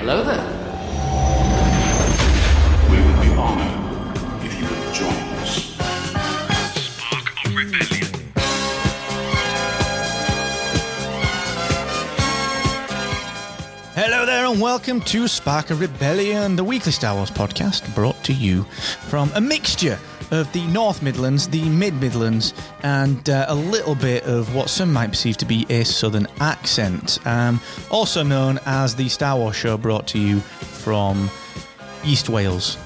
Hello there. We would be honored if you would join us. Spark of Rebellion. Hello there, and welcome to Spark of Rebellion, the weekly Star Wars podcast brought to you from a mixture of the North Midlands, the Mid Midlands, and uh, a little bit of what some might perceive to be a Southern accent. Um, also known as the Star Wars show brought to you from East Wales.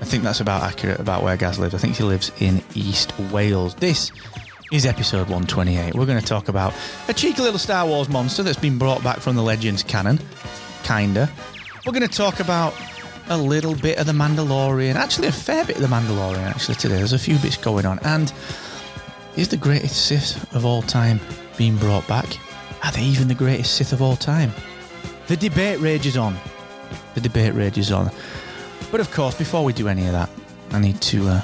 I think that's about accurate about where Gaz lives. I think he lives in East Wales. This is episode 128. We're going to talk about a cheeky little Star Wars monster that's been brought back from the Legends canon. Kinda. We're going to talk about a little bit of The Mandalorian. Actually, a fair bit of The Mandalorian, actually, today. There's a few bits going on. And is the greatest Sith of all time being brought back? Are they even the greatest Sith of all time? The debate rages on. The debate rages on. But of course, before we do any of that, I need to uh,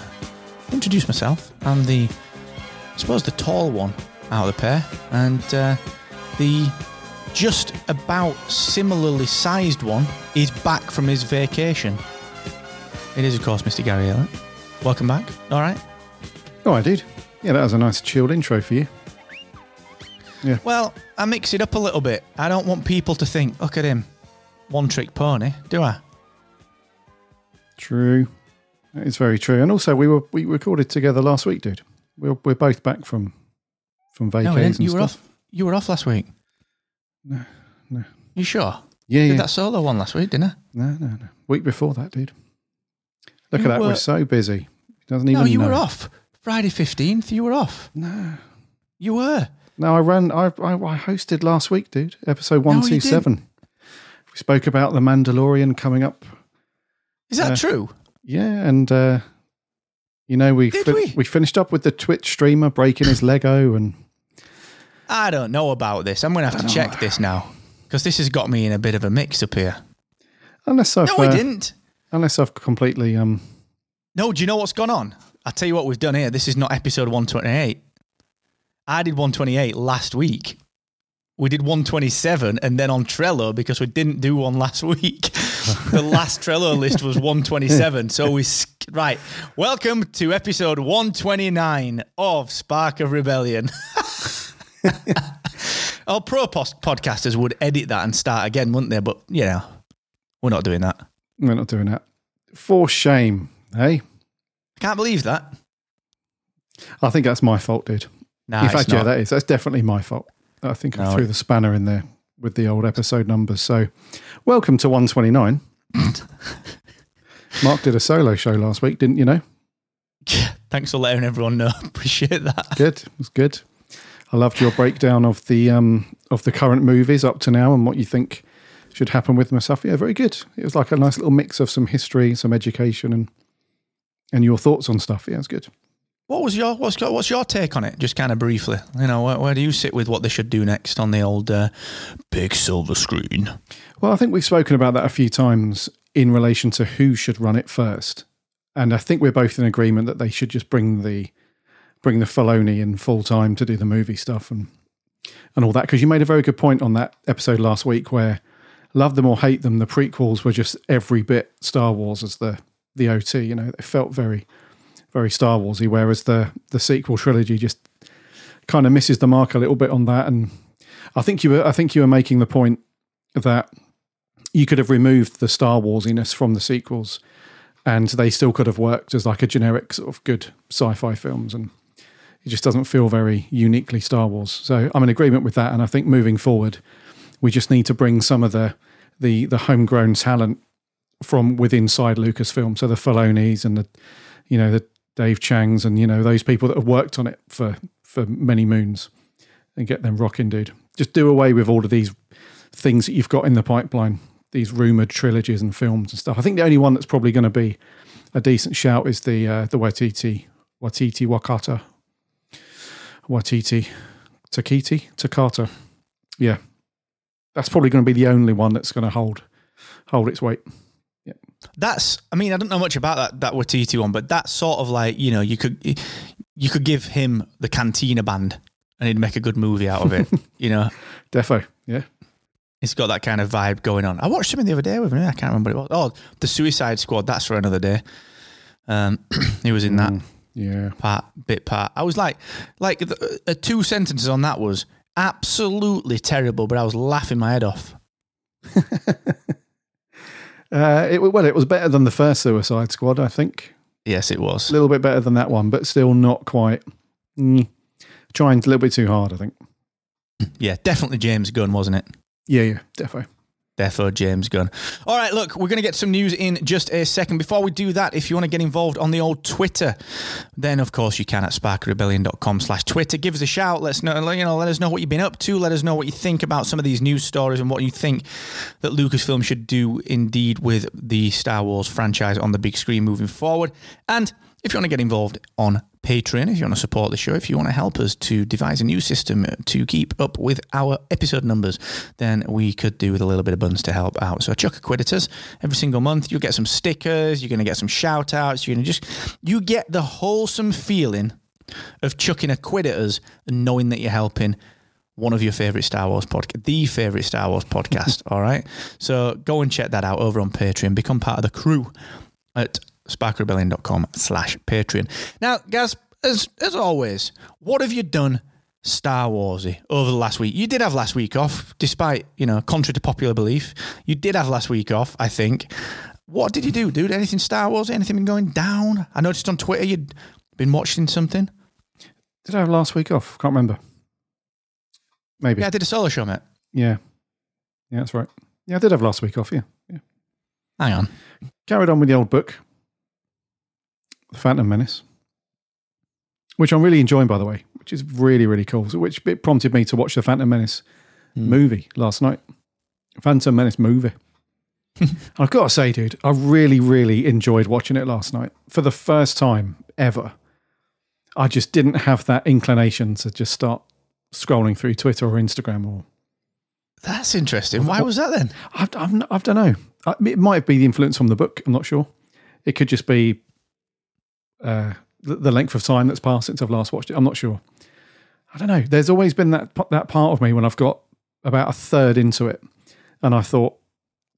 introduce myself. I'm the, I suppose, the tall one out of the pair, and uh, the just about similarly sized one is back from his vacation. It is, of course, Mr. Gary Elliott. Welcome back. All right. Oh, I did. Yeah, that was a nice chilled intro for you. Yeah. Well, I mix it up a little bit. I don't want people to think, look at him, one trick pony, do I? True. That is very true. And also, we were we recorded together last week, dude. We're we're both back from from vacations. No, we didn't. and You were off. You were off last week. No, no. You sure? Yeah, Did yeah. that solo one last week, didn't I? No, no, no. Week before that, dude. Look You at that. were- We're so busy. Doesn't even No, you know. were off. Friday 15th, you were off. No. You were. No, I ran. I, I I hosted last week, dude. Episode one two seven. We spoke about the Mandalorian coming up. Is that Yeah. true? Yeah, and uh, you know we Did fin- we? finished up with the Twitch streamer breaking his Lego and I don't know about this. I'm going to have to check this now because this has got me in a bit of a mix up here. unless I've No, we uh, didn't. unless I've completely um No, do you know what's gone on? I'll tell you what we've done here. This is not episode 128. I did 128 last week. We did 127 and then on Trello because we didn't do one last week. the last Trello list was 127. So we, sk- right. Welcome to episode 129 of Spark of Rebellion. Our oh, pro post- podcasters would edit that and start again, wouldn't they? But, you know, we're not doing that. we're not doing that. For shame, hey. I can't believe that. I think that's my fault, dude. Nah, in fact, yeah, that is. That's definitely my fault. I think I threw the spanner in there with the old episode numbers. So, welcome to 129. Mark did a solo show last week, didn't you know? Thanks for letting everyone know. Appreciate that. Good. It was good. I loved your breakdown of the um of the current movies up to now and what you think should happen with stuff. Yeah, very good. It was like a nice little mix of some history, some education, and and your thoughts on stuff. Yeah, it's good. What was your what's your, what's your take on it? Just kind of briefly, you know, where, where do you sit with what they should do next on the old uh, big silver screen? Well, I think we've spoken about that a few times in relation to who should run it first, and I think we're both in agreement that they should just bring the bring the Filoni in full time to do the movie stuff and and all that. Because you made a very good point on that episode last week where love them or hate them, the prequels were just every bit Star Wars as the the OT. You know, they felt very very Star Warsy, whereas the the sequel trilogy just kind of misses the mark a little bit on that. And I think you were I think you were making the point that you could have removed the Star Warsiness from the sequels, and they still could have worked as like a generic sort of good sci-fi films, and it just doesn't feel very uniquely Star Wars. So I'm in agreement with that, and I think moving forward, we just need to bring some of the the the homegrown talent from within inside Lucasfilm, so the Filonis and the you know the Dave Changs and you know those people that have worked on it for for many moons, and get them rocking, dude. Just do away with all of these things that you've got in the pipeline, these rumored trilogies and films and stuff. I think the only one that's probably going to be a decent shout is the uh, the Watiti Watiti Wakata Watiti Takiti Takata. Yeah, that's probably going to be the only one that's going to hold hold its weight. Yeah. That's, I mean, I don't know much about that that Watiti one, but that's sort of like you know you could you could give him the Cantina band and he'd make a good movie out of it. you know, Defo, yeah. It's got that kind of vibe going on. I watched something the other day with him. I can't remember what it was. Oh, the Suicide Squad. That's for another day. Um, he was in that Yeah. part, bit part. I was like, like the, uh, two sentences on that was absolutely terrible, but I was laughing my head off. Uh, it, well, it was better than the first Suicide Squad, I think. Yes, it was. A little bit better than that one, but still not quite. Mm, trying a little bit too hard, I think. Yeah, definitely James Gunn, wasn't it? Yeah, yeah, definitely. Therefore, James Gunn. All right, look, we're going to get some news in just a second. Before we do that, if you want to get involved on the old Twitter, then of course you can at sparkrebellion.com slash Twitter. Give us a shout. Let's know, you know, let us know what you've been up to. Let us know what you think about some of these news stories and what you think that Lucasfilm should do indeed with the Star Wars franchise on the big screen moving forward. And if you want to get involved on Patreon, if you want to support the show, if you want to help us to devise a new system to keep up with our episode numbers, then we could do with a little bit of buns to help out. So chuck a quid at us every single month. You'll get some stickers. You're going to get some shout outs. You're going to just, you get the wholesome feeling of chucking a quid at us and knowing that you're helping one of your favorite Star Wars podcast, the favorite Star Wars podcast. all right. So go and check that out over on Patreon. Become part of the crew at sparkrebellion.com slash Patreon. Now, guys, as as always, what have you done Star Warsy over the last week? You did have last week off, despite, you know, contrary to popular belief. You did have last week off, I think. What did you do, dude? Anything Star Wars? Anything been going down? I noticed on Twitter you'd been watching something. Did I have last week off? Can't remember. Maybe. Yeah, I did a solo show, mate. Yeah. Yeah, that's right. Yeah, I did have last week off. Yeah. yeah. Hang on. Carried on with the old book, The Phantom Menace, which I'm really enjoying, by the way, which is really, really cool. So which it prompted me to watch the Phantom Menace hmm. movie last night. Phantom Menace movie. I've got to say, dude, I really, really enjoyed watching it last night for the first time ever. I just didn't have that inclination to just start scrolling through Twitter or Instagram or That's interesting. Why was that then? I've, I've, I don't know. It might be the influence from the book. I'm not sure. It could just be uh, the, the length of time that's passed since I've last watched it. I'm not sure. I don't know. There's always been that that part of me when I've got about a third into it, and I thought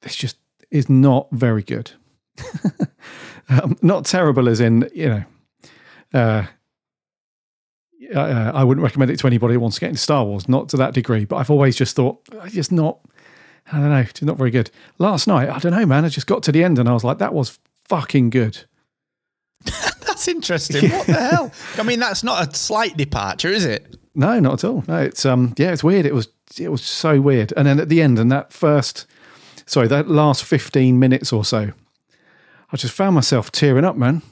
this just is not very good. um, not terrible, as in you know. Uh, uh, I wouldn't recommend it to anybody who wants to get into Star Wars, not to that degree. But I've always just thought, it's just not, I don't know, it's not very good. Last night, I don't know, man, I just got to the end and I was like, that was fucking good. That's interesting. What the hell? I mean, that's not a slight departure, is it? No, not at all. No, it's um, yeah, it's weird. It was it was so weird. And then at the end, and that first, sorry, that last fifteen minutes or so, I just found myself tearing up, man.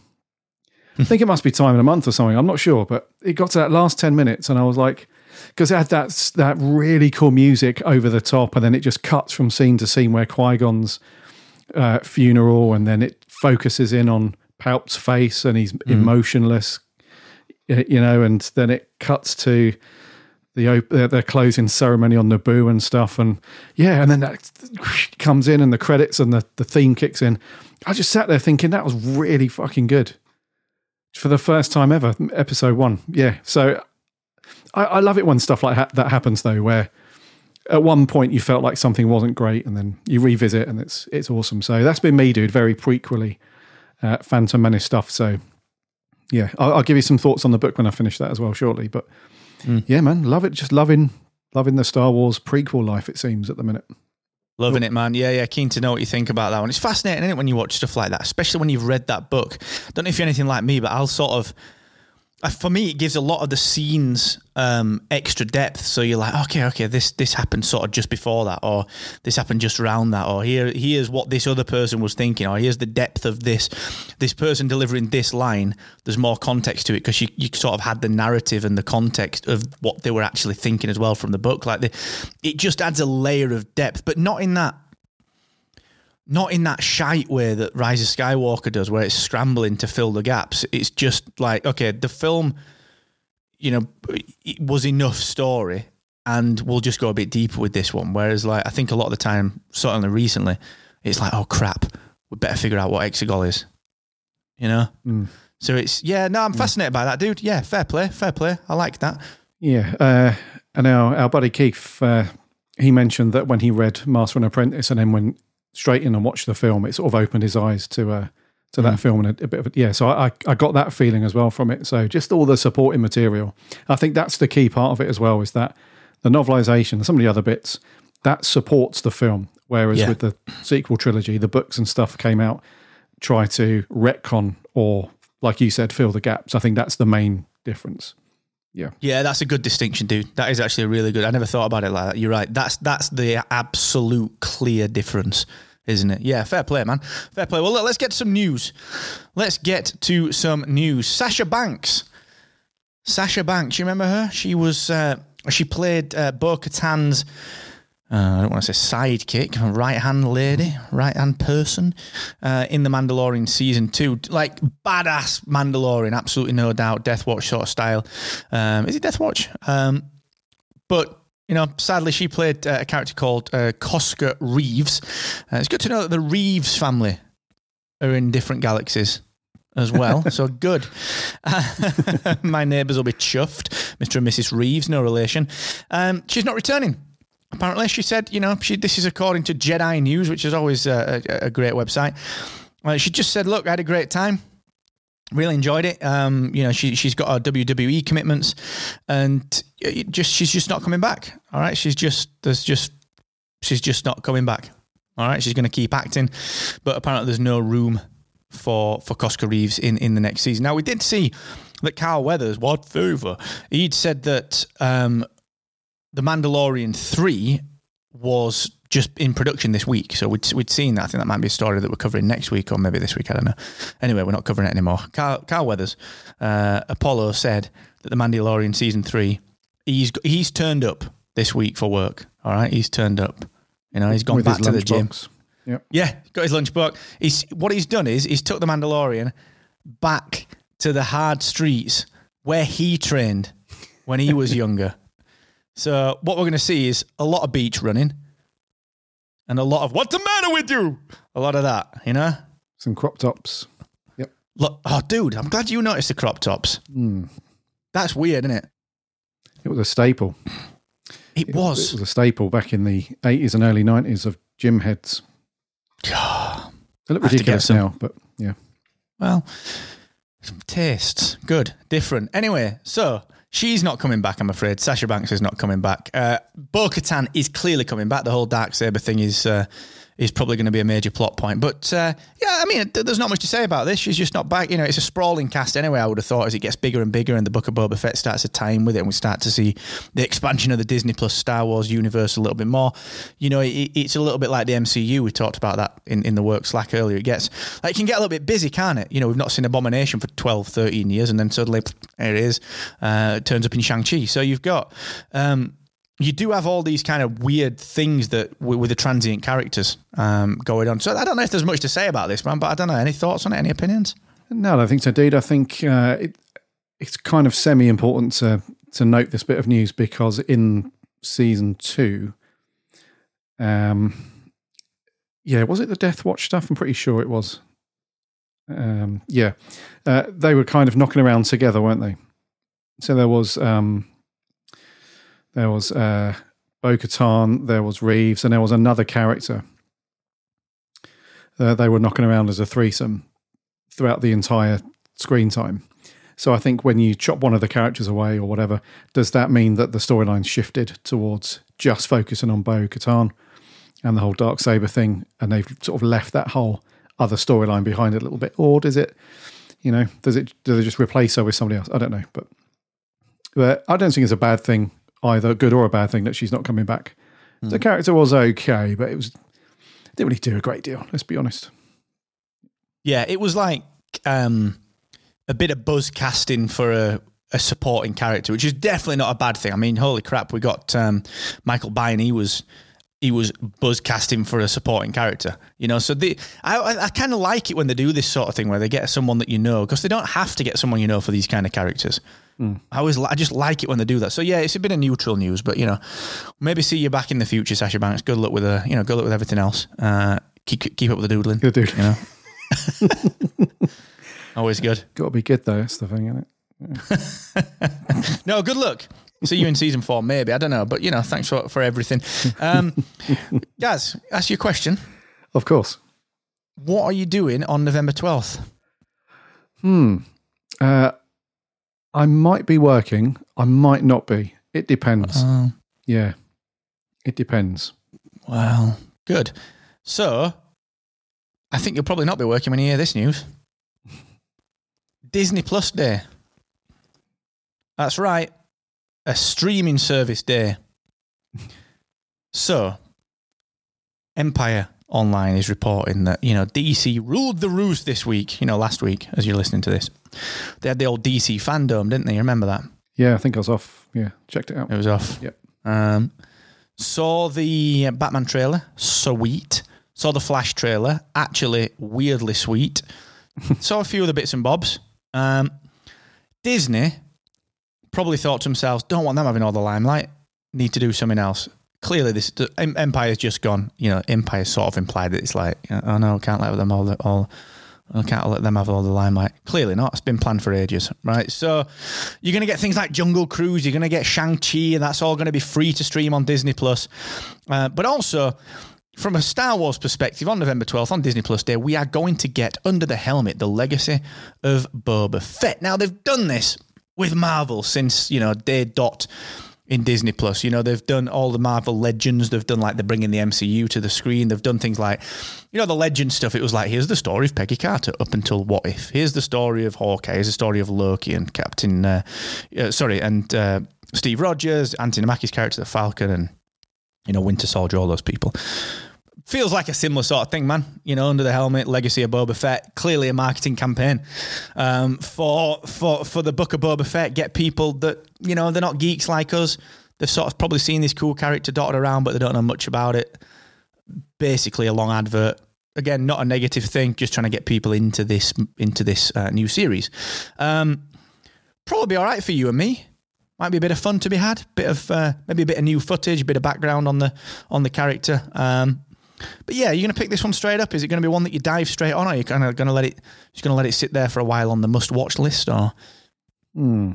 I think it must be time in a month or something. I'm not sure, but it got to that last ten minutes, and I was like, because it had that that really cool music over the top, and then it just cuts from scene to scene where Qui Gon's uh, funeral, and then it focuses in on Palp's face, and he's mm. emotionless, you know, and then it cuts to the op- uh, their, their closing ceremony on Naboo and stuff, and yeah, and then that comes in, and the credits and the the theme kicks in. I just sat there thinking that was really fucking good for the first time ever, episode one. Yeah, so I, I love it when stuff like ha- that happens, though, where at one point you felt like something wasn't great, and then you revisit, and it's it's awesome. So that's been me, dude. Very prequely, uh, Phantom Menace stuff. So yeah, I'll, I'll give you some thoughts on the book when I finish that as well shortly. But yeah, man, love it. Just loving loving the Star Wars prequel life. It seems at the minute. Loving it, man. Yeah, yeah. Keen to know what you think about that one. It's fascinating, isn't it, when you watch stuff like that, especially when you've read that book. Don't know if you're anything like me, but I'll sort of, for me, it gives a lot of the scenes um, extra depth. So you're like, okay, okay, this this happened sort of just before that, or this happened just around that, or here here's what this other person was thinking, or here's the depth of this this person delivering this line. There's more context to it because you, you sort of had the narrative and the context of what they were actually thinking as well from the book. Like the, it just adds a layer of depth, but not in that not in that shite way that Rise of Skywalker does, where it's scrambling to fill the gaps. It's just like, okay, the film, you know, it was enough story, and we'll just go a bit deeper with this one. Whereas, like, I think a lot of the time, certainly recently, it's like, oh crap, we better figure out what Exegol is, you know. Mm. So it's yeah, no, I'm fascinated by that, dude. Yeah, fair play, fair play. I like that. Yeah, uh, and our our buddy Keith uh, he mentioned that when he read Master and Apprentice and then went straight in and watched the film, it sort of opened his eyes to uh, to that film and a, a bit of a, yeah. So I, I got that feeling as well from it. So just all the supporting material. I think that's the key part of it as well. Is that the novelization, some of the other bits that supports the film. Whereas Yeah. with the sequel trilogy, the books and stuff came out try to retcon or, like you said, fill the gaps. I think that's the main difference. Yeah. Yeah, that's a good distinction, dude. That is actually really good. I never thought about it like that. You're right. That's that's the absolute clear difference, isn't it? Yeah, fair play, man. Fair play. Well, look, let's get some news. Let's get to some news. Sasha Banks. Sasha Banks. You remember her? She was uh, she played uh, Bo Katan's. Uh, I don't want to say sidekick, right hand lady, right hand person uh, in the Mandalorian season two. Like badass Mandalorian, absolutely no doubt. Death Watch sort of style. Um, is it Death Watch? Um, but you know, sadly, she played uh, a character called uh, Koska Reeves. Uh, it's good to know that the Reeves family are in different galaxies as well. so good. My neighbours will be chuffed. Mr. and Mrs. Reeves, no relation. Um, she's not returning. Apparently, she said, you know, she, this is according to Jedi News, which is always a, a, a great website. Uh, she just said, look, I had a great time. Really enjoyed it. Um, you know, she she's got her WWE commitments, and just she's just not coming back. All right, she's just there's just she's just not coming back. All right, she's going to keep acting, but apparently there's no room for for Koska Reeves in in the next season. Now we did see that Carl Weathers, what favour, he'd said that um, the Mandalorian three was just in production this week. So we'd, we'd seen that. I think that might be a story that we're covering next week or maybe this week. I don't know. Anyway, we're not covering it anymore. Carl, Carl Weathers, uh, Apollo said that the Mandalorian season three, he's he's turned up this week for work. All right, he's turned up. You know, he's gone With back to the gym. Yep. Yeah, got his lunchbox. He's what he's done is he's took the Mandalorian back to the hard streets where he trained when he was younger. So what we're going to see is a lot of beach running and a lot of "What's the matter with you?" A lot of that, you know. Some crop tops. Yep. Look, oh, dude, I'm glad you noticed the crop tops. Hmm. That's weird, isn't it? It was a staple. It It was. was a staple back in the 80s and early 90s of gym heads. They look I have to get ridiculous now, but yeah. Well, some tastes. Good. Different. Anyway, so she's not coming back, I'm afraid. Sasha Banks is not coming back. Uh, Bo Katan is clearly coming back. The whole Dark Saber thing is. Uh, is probably going to be a major plot point, but uh, yeah, I mean, there's not much to say about this. She's just not back. You know, it's a sprawling cast anyway. I would have thought as it gets bigger and bigger, and the Book of Boba Fett starts to tie in with it, and we start to see the expansion of the Disney Plus Star Wars universe a little bit more. You know, it, it's a little bit like the MCU. We talked about that in, in the work Slack earlier. It gets like it can get a little bit busy, can't it? You know, we've not seen Abomination for 12, 13 years, and then suddenly there it is, uh, it turns up in Shang Chi. So you've got. Um, you do have all these kind of weird things that with, the transient characters um, going on. So I don't know if there's much to say about this, man. But I don't know. Any thoughts on it? Any opinions? No, I don't think so, dude. I think uh, it, it's kind of semi important to, to note this bit of news because in season two, um, yeah, was it the Death Watch stuff? I'm pretty sure it was. Um, yeah, uh, they were kind of knocking around together, weren't they? So there was um, there was uh, Bo Katan, there was Reeves, and there was another character. Uh, they were knocking around as a threesome throughout the entire screen time. So I think when you chop one of the characters away or whatever, does that mean that the storyline shifted towards just focusing on Bo Katan and the whole Dark Saber thing, and they've sort of left that whole other storyline behind it a little bit, or does it, you know, does it do they just replace her with somebody else? I don't know, but but I don't think it's a bad thing either, good or a bad thing that she's not coming back. The character was okay, but it was didn't really do a great deal. Let's be honest. Yeah, it was like um, a bit of buzz casting for a, a supporting character, which is definitely not a bad thing. I mean, holy crap, we got um, Michael Biehn. He was he was buzz casting for a supporting character, you know. So the I I, I kind of like it when they do this sort of thing where they get someone that you know because they don't have to get someone you know for these kind of characters. I always I just like it when they do that. So yeah, it's a bit of neutral news, but you know, maybe see you back in the future, Sasha Banks. Good luck with uh, you know, good luck with everything else. Uh, keep keep up with the doodling. Good dude. You know, always good. Got to be good though. That's the thing, isn't it? No, good luck. See you in season four, maybe. I don't know, but you know, thanks for for everything. Um, guys, ask you a question. Of course. What are you doing on November twelfth? Hmm. Uh, I might be working. I might not be. It depends. Oh, yeah. It depends. well, good. So, I think you'll probably not be working when you hear this news. Disney Plus Day. That's right, a streaming service day. So, Empire Online is reporting that, you know, DC ruled the roost this week, you know, last week, as you're listening to this. They had the old DC fandom, didn't they? Remember that? Yeah, I think I was off. Yeah, checked it out. It was off. Yep. Um, saw the Batman trailer, sweet. Saw the Flash trailer, actually weirdly sweet. saw a few of the bits and bobs. Um, Disney probably thought to themselves, don't want them having all the limelight. Need to do something else. Clearly, this Empire's just gone. You know, Empire sort of implied that it's like, oh no, can't let them all the, all. I can't let them have all the limelight. Clearly not. It's been planned for ages, right? So you're going to get things like Jungle Cruise. You're going to get Shang Chi, and that's all going to be free to stream on Disney Plus. Uh, but also, from a Star Wars perspective, on November 12th on Disney Plus Day, we are going to get under the helmet the legacy of Boba Fett. Now they've done this with Marvel since you know day dot in Disney Plus. You know, they've done all the Marvel Legends. They've done like they're bringing the MCU to the screen. They've done things like, you know, the Legend stuff. It was like, here's the story of Peggy Carter up until What If. Here's the story of Hawkeye. Here's the story of Loki and Captain, uh, uh, sorry, and uh, Steve Rogers, Anthony Mackie's character, the Falcon, and, you know, Winter Soldier, all those people. Feels like a similar sort of thing, man. You know, under the helmet, legacy of Boba Fett. Clearly, a marketing campaign um, for for for the book of Boba Fett. Get people that you know they're not geeks like us. They've sort of probably seen this cool character dotted around, but they don't know much about it. Basically, a long advert. Again, not a negative thing. Just trying to get people into this into this uh, new series. Um, probably all right for you and me. Might be a bit of fun to be had. Bit of uh, maybe a bit of new footage, a bit of background on the on the character. Um, but yeah, you're going to pick this one straight up. Is it going to be one that you dive straight on, or are you kind of going to let it just going to let it sit there for a while on the must watch list? Or Hmm.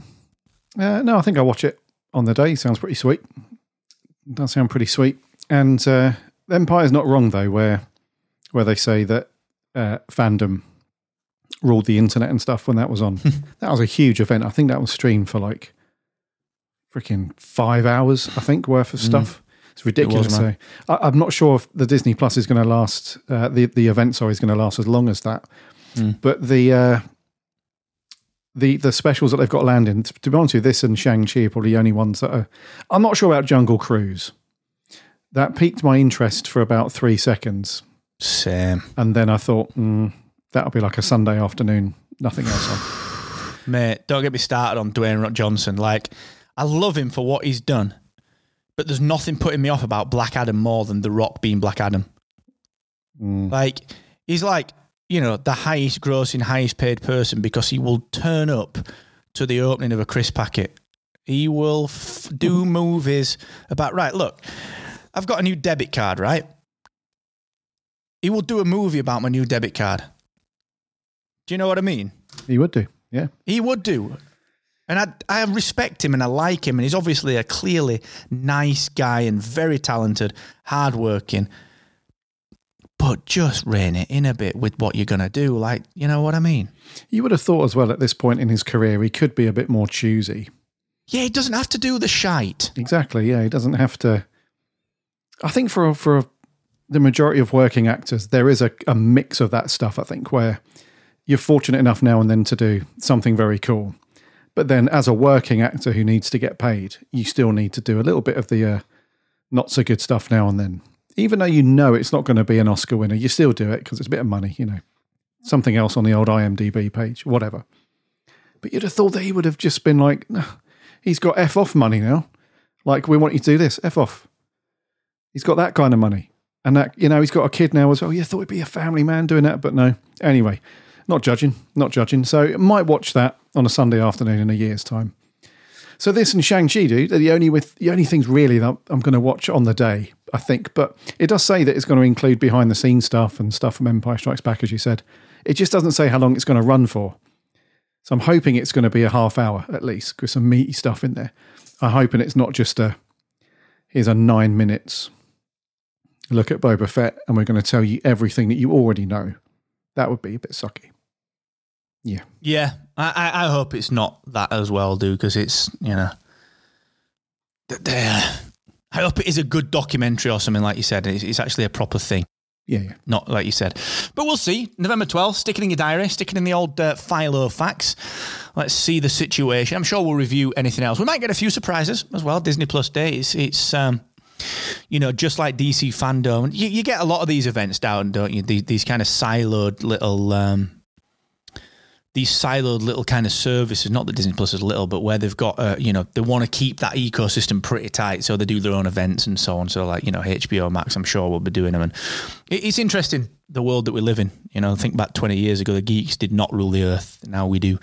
Uh, no, I think I'll watch it on the day. Sounds pretty sweet. Does sound pretty sweet. And uh, Empire's not wrong though, where where they say that uh, fandom ruled the internet and stuff when that was on. that was a huge event. I think that was streamed for like freaking five hours. I think worth of stuff. It's ridiculous. man. so I, I'm not sure if the Disney Plus is going to last. Uh, the the event sorry is going to last as long as that. But the uh, the the specials that they've got landing. To be honest with you, this and Shang Chi are probably the only ones that are. I'm not sure about Jungle Cruise. That piqued my interest for about three seconds, same, and then I thought mm, that'll be like a Sunday afternoon, nothing else on. mate. Don't get me started on Dwayne Rock Johnson. Like, I love him for what he's done, but there's nothing putting me off about Black Adam more than The Rock being Black Adam. Mm. Like, he's like you know the highest grossing, highest paid person because he will turn up to the opening of a crisp packet. He will f- do mm-hmm. movies about right. Look, I've got a new debit card. Right, he will do a movie about my new debit card. Do you know what I mean? He would do, yeah. He would do. And I, I respect him and I like him. And he's obviously a clearly nice guy and very talented, hardworking. But just rein it in a bit with what you're going to do. Like, you know what I mean? You would have thought as well at this point in his career he could be a bit more choosy. Yeah, he doesn't have to do the shite. Exactly. Yeah, he doesn't have to. I think for for the majority of working actors, there is a, a mix of that stuff. I think where you're fortunate enough now and then to do something very cool, but then as a working actor who needs to get paid, you still need to do a little bit of the uh, not so good stuff now and then. Even though you know it's not going to be an Oscar winner, you still do it because it's a bit of money. You know, something else on the old IMDb page, whatever. But you'd have thought that he would have just been like, "No, he's got F off money now. Like, we want you to do this, F off. He's got that kind of money. And that, you know, he's got a kid now as well. You thought he'd be a family man doing that, but no. Anyway, not judging, not judging. So might watch that on a Sunday afternoon in a year's time. So this and Shang-Chi, dude, are the only with the only things really that I'm going to watch on the day, I think. But it does say that it's going to include behind the scenes stuff and stuff from Empire Strikes Back, as you said. It just doesn't say how long it's going to run for. So I'm hoping it's going to be a half hour at least, with some meaty stuff in there. I'm hoping it's not just a here's a nine minutes look at Boba Fett and we're going to tell you everything that you already know. That would be a bit sucky. Yeah. Yeah, I, I, hope it's not that as well, dude, because it's you know. I hope it is a good documentary or something like you said. It's, it's actually a proper thing, Yeah, yeah. not like you said. But we'll see. November twelfth. Stick it in your diary. Stick it in the old uh, Filofax. Let's see the situation. I'm sure we'll review anything else. We might get a few surprises as well. Disney Plus Day. It's, it's um, you know, just like DC fandom. You, you get a lot of these events down, don't you? These, these kind of siloed little. Um, these siloed little kind of services, not that Disney Plus is little, but where they've got, uh, you know, they want to keep that ecosystem pretty tight, so they do their own events and so on. So, like, you know, HBO Max, I'm sure will be doing them, and it's interesting the world that we live in. You know, think back 20 years ago, the geeks did not rule the earth. Now we do.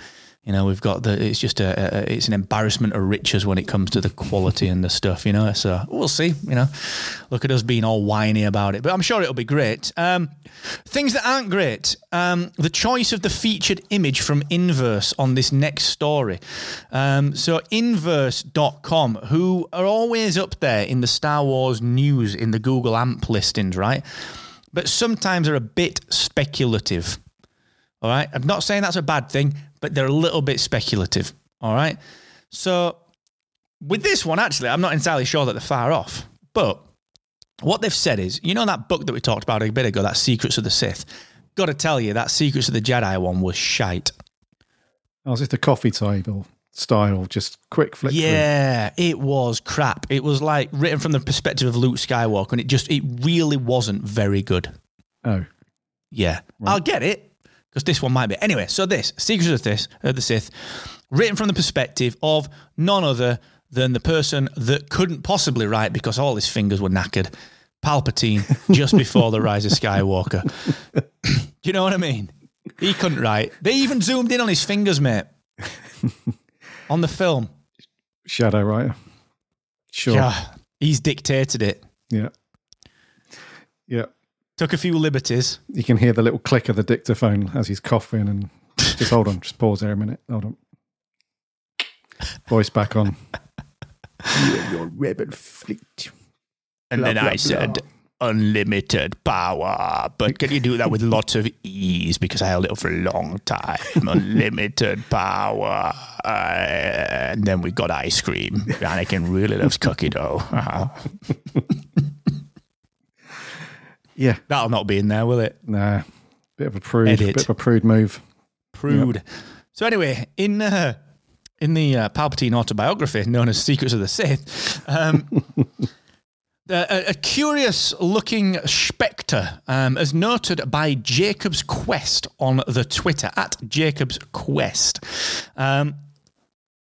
You know, we've got the. It's just a, a. It's an embarrassment of riches when it comes to the quality and the stuff. You know, so we'll see. You know, look at us being all whiny about it, but I'm sure it'll be great. Um, things that aren't great. Um, the choice of the featured image from Inverse on this next story. Um, so Inverse.com, who are always up there in the Star Wars news in the Google AMP listings, right? But sometimes are a bit speculative. All right. I'm not saying that's a bad thing, but they're a little bit speculative. All right. So with this one, actually, I'm not entirely sure that they're far off. But what they've said is, you know, that book that we talked about a bit ago, that Secrets of the Sith. Got to tell you, that Secrets of the Jedi one was shite. Oh, is this the coffee table style? Just quick flick. through? Yeah, it was crap. It was like written from the perspective of Luke Skywalker, and it just, it really wasn't very good. Oh, Yeah, I'll get it because this one might be. Anyway, so this Secrets of this of the Sith, written from the perspective of none other than the person that couldn't possibly write because all his fingers were knackered, Palpatine, just before the rise of Skywalker. Do you know what I mean? He couldn't write. They even zoomed in on his fingers, mate, on the film. shadow writer. Sure. Yeah, he's dictated it. Yeah. Took a few liberties. You can hear the little click of the dictaphone as he's coughing and just hold on, just pause there a minute. Hold on. Voice back on. you Your rebel fleet. And Blah, then blah, I said, blah. unlimited power. But can you do that with lots of ease? Because I held it for a long time. unlimited power. Uh, and then we got ice cream. Anakin really loves cookie dough. Uh-huh. Yeah. That'll not be in there, will it? Nah. Bit of a prude. Edit. Bit of a prude move. Prude. So anyway, in uh, in the uh, Palpatine autobiography known as Secrets of the Sith, um, a, a curious-looking spectre, um, as noted by Jacob's Quest on the Twitter at Jacob's Quest. Um,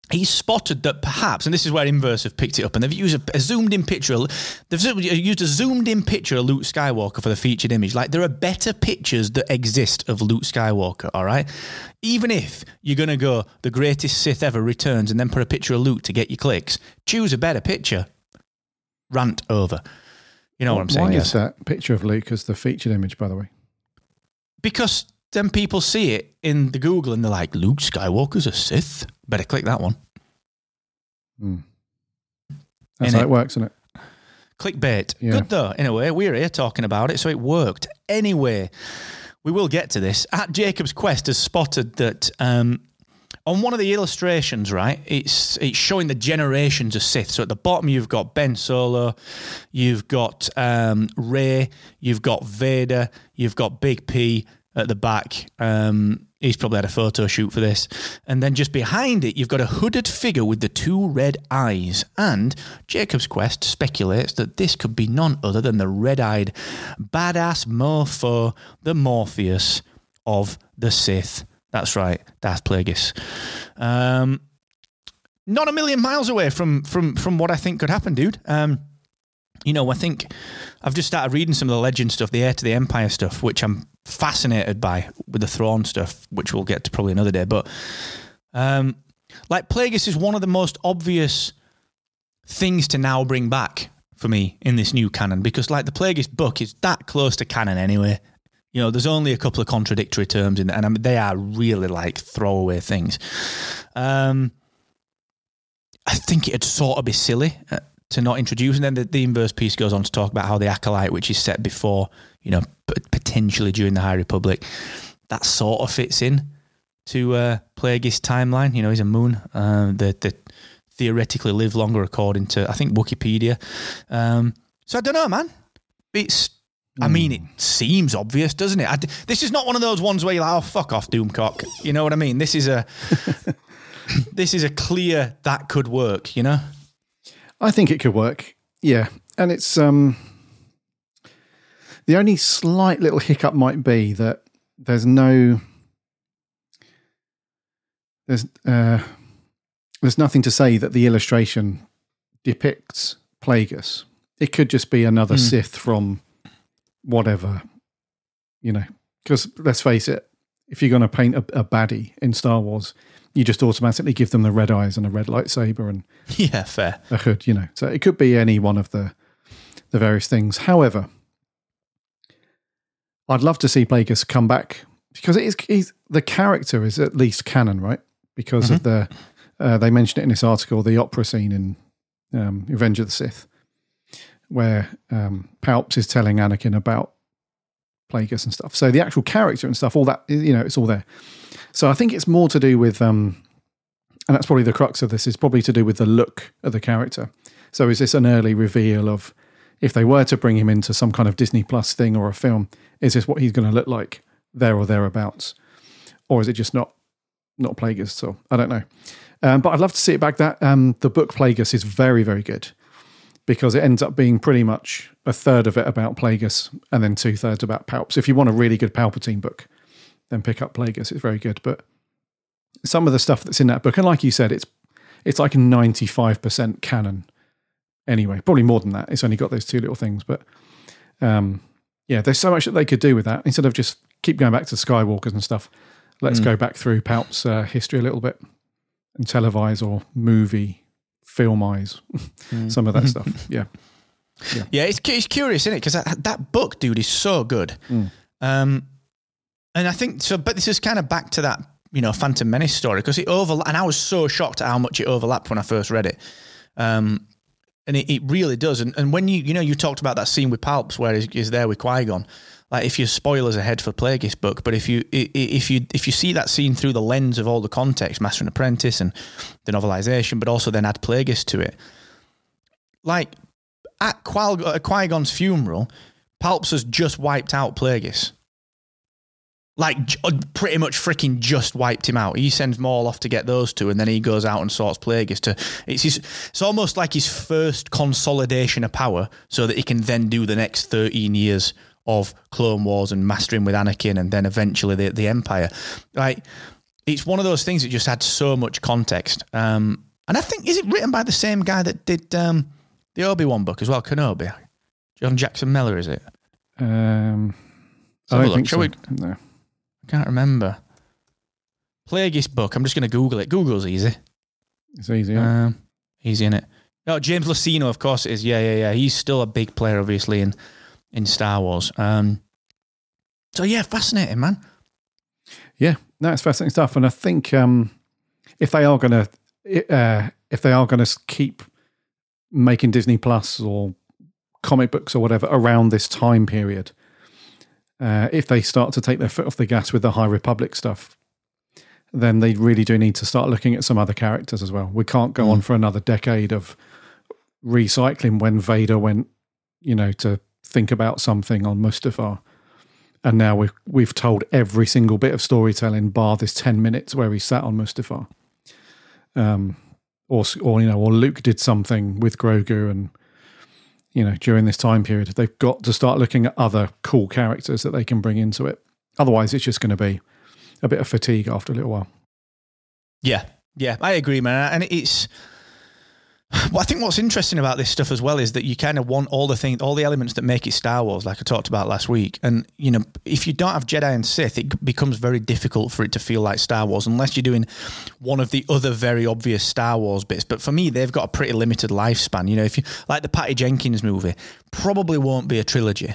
he spotted that perhaps, and this is where Inverse have picked it up, and they've used a, a zoomed-in picture. They've used a zoomed-in picture of Luke Skywalker for the featured image. Like there are better pictures that exist of Luke Skywalker. All right, even if you're gonna go the greatest Sith ever returns and then put a picture of Luke to get your clicks, choose a better picture. Rant over. You know what I'm saying? Why guys? is that picture of Luke as the featured image, by the way? Because then people see it in the Google and they're like, Luke Skywalker's a Sith. Better click that one. That's In how it. it works, isn't it? Clickbait. Yeah. Good though. In a way, we're here talking about it, so it worked. Anyway, we will get to this. At Jacob's Quest has spotted that um, on one of the illustrations, right, it's it's showing the generations of Sith. So at the bottom, you've got Ben Solo, you've got um, Rey, you've got Vader, you've got Big P at the back. Um, he's probably had a photo shoot for this. And then just behind it, you've got a hooded figure with the two red eyes. And Jacob's Quest speculates that this could be none other than the red eyed badass mofo, the Morpheus of the Sith. That's right, Darth Plagueis. Um, not a million miles away from from from what I think could happen, dude. Um, you know, I think I've just started reading some of the legend stuff, the heir to the empire stuff, which I'm fascinated by with the throne stuff, which we'll get to probably another day. But um, like Plagueis is one of the most obvious things to now bring back for me in this new canon because like the Plagueis book is that close to canon anyway. You know, there's only a couple of contradictory terms in there, and I mean, they are really like throwaway things. Um, I think it'd sort of be silly uh, to not introduce. And then the, the inverse piece goes on to talk about how the acolyte, which is set before, you know, p- potentially during the High Republic, that sort of fits in to uh, Plagueis timeline. You know, he's a Muun uh, that that theoretically live longer according to I think Wikipedia. Um, so I don't know, man. It's. I mean, it seems obvious, doesn't it? I this is not one of those ones where you're like, "Oh, fuck off, Doomcock." You know what I mean? This is a, this is a clear that could work. You know? I think it could work. Yeah, and it's um the only slight little hiccup might be that there's no there's uh there's nothing to say that the illustration depicts Plagueis. It could just be another Sith from whatever, you know. Because let's face it, if you're going to paint a, a baddie in Star Wars, you just automatically give them the red eyes and a red lightsaber and Yeah, fair. a hood, you know. So it could be any one of the the various things. However, I'd love to see Plagueis come back because it is he's, the character is at least canon, right? Because of the uh, they mentioned it in this article, the opera scene in um, Revenge of the Sith, where um, Palps is telling Anakin about Plagueis and stuff. So the actual character and stuff, all that, you know, it's all there. So I think it's more to do with, um, and that's probably the crux of this, is probably to do with the look of the character. So is this an early reveal of if they were to bring him into some kind of Disney Plus thing or a film, is this what he's going to look like there or thereabouts, or is it just not not Plagueis? So I don't know. Um, but I'd love to see it back. That um, the book Plagueis is very very good because it ends up being pretty much a third of it about Plagueis and then two thirds about Palps. If you want a really good Palpatine book, then pick up Plagueis. It's very good. But some of the stuff that's in that book, and like you said, it's it's like ninety five percent canon. Anyway, probably more than that. It's only got those two little things, but um, yeah, there's so much that they could do with that instead of just keep going back to Skywalkers and stuff. Let's go back through Palp's uh, history a little bit and televise or movie, filmize some of that stuff. Yeah. Yeah, it's, it's curious, isn't it? Because that, that book, dude, is so good. Um, and I think so, but this is kind of back to that, you know, Phantom Menace story because it overlapped, and I was so shocked at how much it overlapped when I first read it. Um, and it, it really does. And, and when you, you know, you talked about that scene with Palps where he's, he's there with Qui Gon. Like, if you spoilers ahead for Plagueis book, but if you if you if you see that scene through the lens of all the context, Master and Apprentice, and the novelization, but also then add Plagueis to it, like at Qui Gon's funeral, Palps has just wiped out Plagueis. Like, uh, pretty much freaking just wiped him out. He sends Maul off to get those two, and then he goes out and sorts Plagueis to. It's his, it's almost like his first consolidation of power, so that he can then do the next thirteen years of Clone Wars and mastering with Anakin, and then eventually the the Empire. Like, it's one of those things that just had so much context. Um, and I think is it written by the same guy that did um, the Obi Wan book as well, Kenobi. John Jackson Miller, is it? Um, Let's have a I don't look. think Shall so. we- No. Can't remember. Plagueis book. I'm just going to Google it. Google's easy. It's easy. yeah. Um, easy in it. Oh, James Luceno, of course it is. Yeah, yeah, yeah. He's still a big player, obviously, in in Star Wars. Um, so yeah, fascinating, man. Yeah, no, it's fascinating stuff, and I think um, if they are going to, uh, if they are going to keep making Disney Plus or comic books or whatever around this time period, uh, if they start to take their foot off the gas with the High Republic stuff, then they really do need to start looking at some other characters as well. We can't go on for another decade of recycling when Vader went, you know, to think about something on Mustafar and now we've we've told every single bit of storytelling bar this ten minutes where he sat on Mustafar. Um, or or you know, or Luke did something with Grogu, and you know, during this time period, they've got to start looking at other cool characters that they can bring into it. Otherwise, it's just going to be a bit of fatigue after a little while. Yeah, yeah, I agree, man. And it's. Well, I think what's interesting about this stuff as well is that you kind of want all the things, all the elements that make it Star Wars, like I talked about last week. And you know, if you don't have Jedi and Sith, it becomes very difficult for it to feel like Star Wars unless you're doing one of the other very obvious Star Wars bits. But for me, they've got a pretty limited lifespan. You know, if you like the Patty Jenkins movie, probably won't be a trilogy.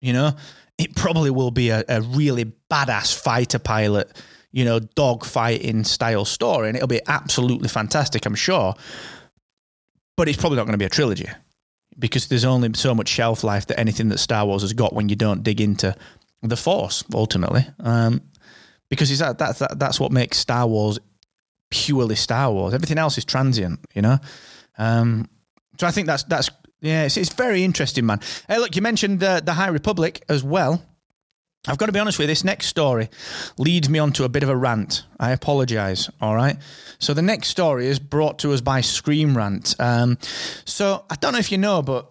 You know, it probably will be a, a really badass fighter pilot, you know, dog fighting style story, and it'll be absolutely fantastic, I'm sure. But it's probably not going to be a trilogy because there's only so much shelf life that anything that Star Wars has got when you don't dig into the Force ultimately. Um, because that, that's that, that's what makes Star Wars purely Star Wars. Everything else is transient, you know. Um, so I think that's that's yeah, it's, it's very interesting, man. Hey, look, you mentioned uh, the High Republic as well. I've got to be honest with you, this next story leads me onto a bit of a rant. I apologise, all right? So, the next story is brought to us by Screen Rant. Um, so, I don't know if you know, but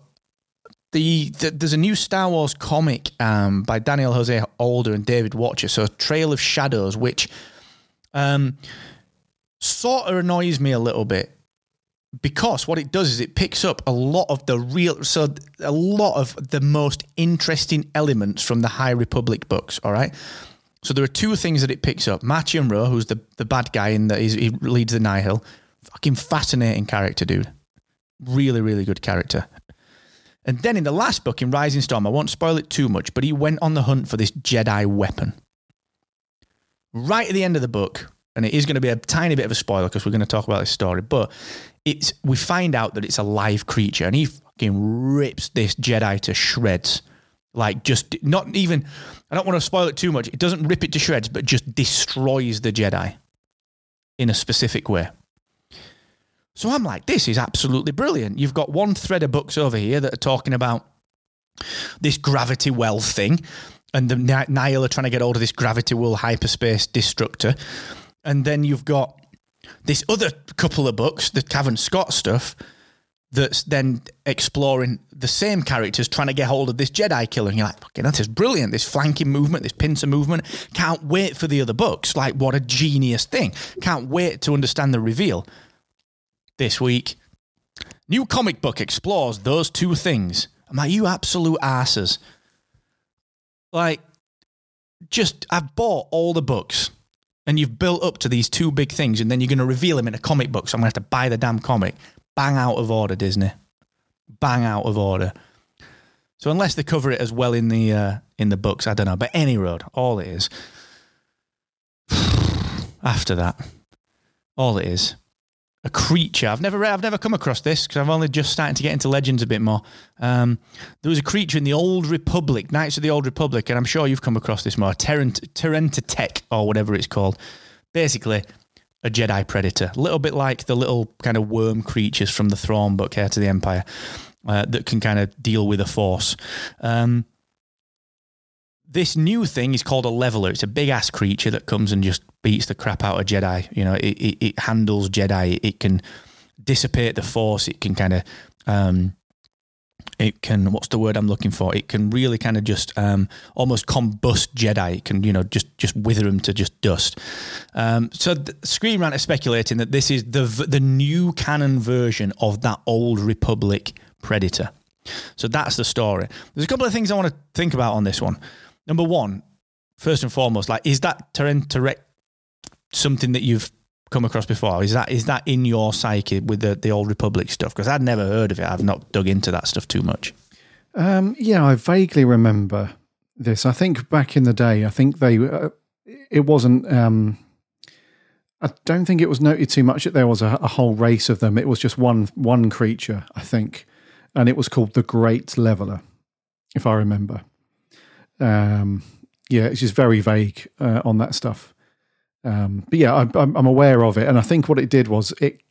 the, the there's a new Star Wars comic um, by Daniel Jose Older and David Wachter, so Trail of Shadows, which um, sort of annoys me a little bit because what it does is it picks up a lot of the real so a lot of the most interesting elements from the high republic books all right? So there are two things that it picks up. Marchion Ro who's the, the bad guy in that he leads the nihil. Fucking fascinating character dude. Really really good character. And then in the last book in rising storm i won't spoil it too much but he went on the hunt for this jedi weapon. Right at the end of the book and it is going to be a tiny bit of a spoiler because we're going to talk about this story but it's we find out that it's a live creature and he fucking rips this Jedi to shreds. Like just not even I don't want to spoil it too much. It doesn't rip it to shreds, but just destroys the Jedi in a specific way. So I'm like, this is absolutely brilliant. You've got one thread of books over here that are talking about this gravity well thing, and the Nihil are trying to get hold of this gravity well hyperspace destructor. And then you've got this other couple of books, the Cavan Scott stuff, that's then exploring the same characters trying to get hold of this Jedi killer. And you're like, fucking, that is brilliant. This flanking movement, this pincer movement. Can't wait for the other books. Like, what a genius thing. Can't wait to understand the reveal. This week, new comic book explores those two things. I'm like, you absolute asses. Like, just, I've bought all the books and you've built up to these two big things, and then you're going to reveal them in a comic book. So I'm going to have to buy the damn comic. Bang out of order, Disney. Bang out of order. So unless they cover it as well in the uh, in the books, I don't know. But any road, all it is. After that, all it is a creature. I've never I've never come across this because I've only just starting to get into legends a bit more. Um, there was a creature in the Old Republic, Knights of the Old Republic, and I'm sure you've come across this more. Terent, Tech or whatever it's called. Basically, a Jedi predator, a little bit like the little kind of worm creatures from the Thrawn book, Heir to the Empire, uh, that can kind of deal with a Force. Um, this new thing is called a leveler. It's a big ass creature that comes and just beats the crap out of Jedi. You know, it, it, it handles Jedi. It can dissipate the Force. It can kind of, um, it can. What's the word I'm looking for? It can really kind of just um, almost combust Jedi. It can, you know, just just wither them to just dust. Um, so Screen Rant is speculating that this is the the new canon version of that old Republic Predator. So that's the story. There's a couple of things I want to think about on this one number one, first and foremost, like is that Terent something that you've come across before? Is that is that in your psyche with the the old Republic stuff? Because I'd never heard of it. I've not dug into that stuff too much. Um, yeah, I vaguely remember this. I think back in the day, I think they uh, it wasn't. Um, I don't think it was noted too much that there was a, a whole race of them. It was just one one creature, I think, and it was called the Great Leveler, if I remember. Um, yeah, it's just very vague uh, on that stuff. Um, but yeah, I, I'm, aware of it, and I think what it did was it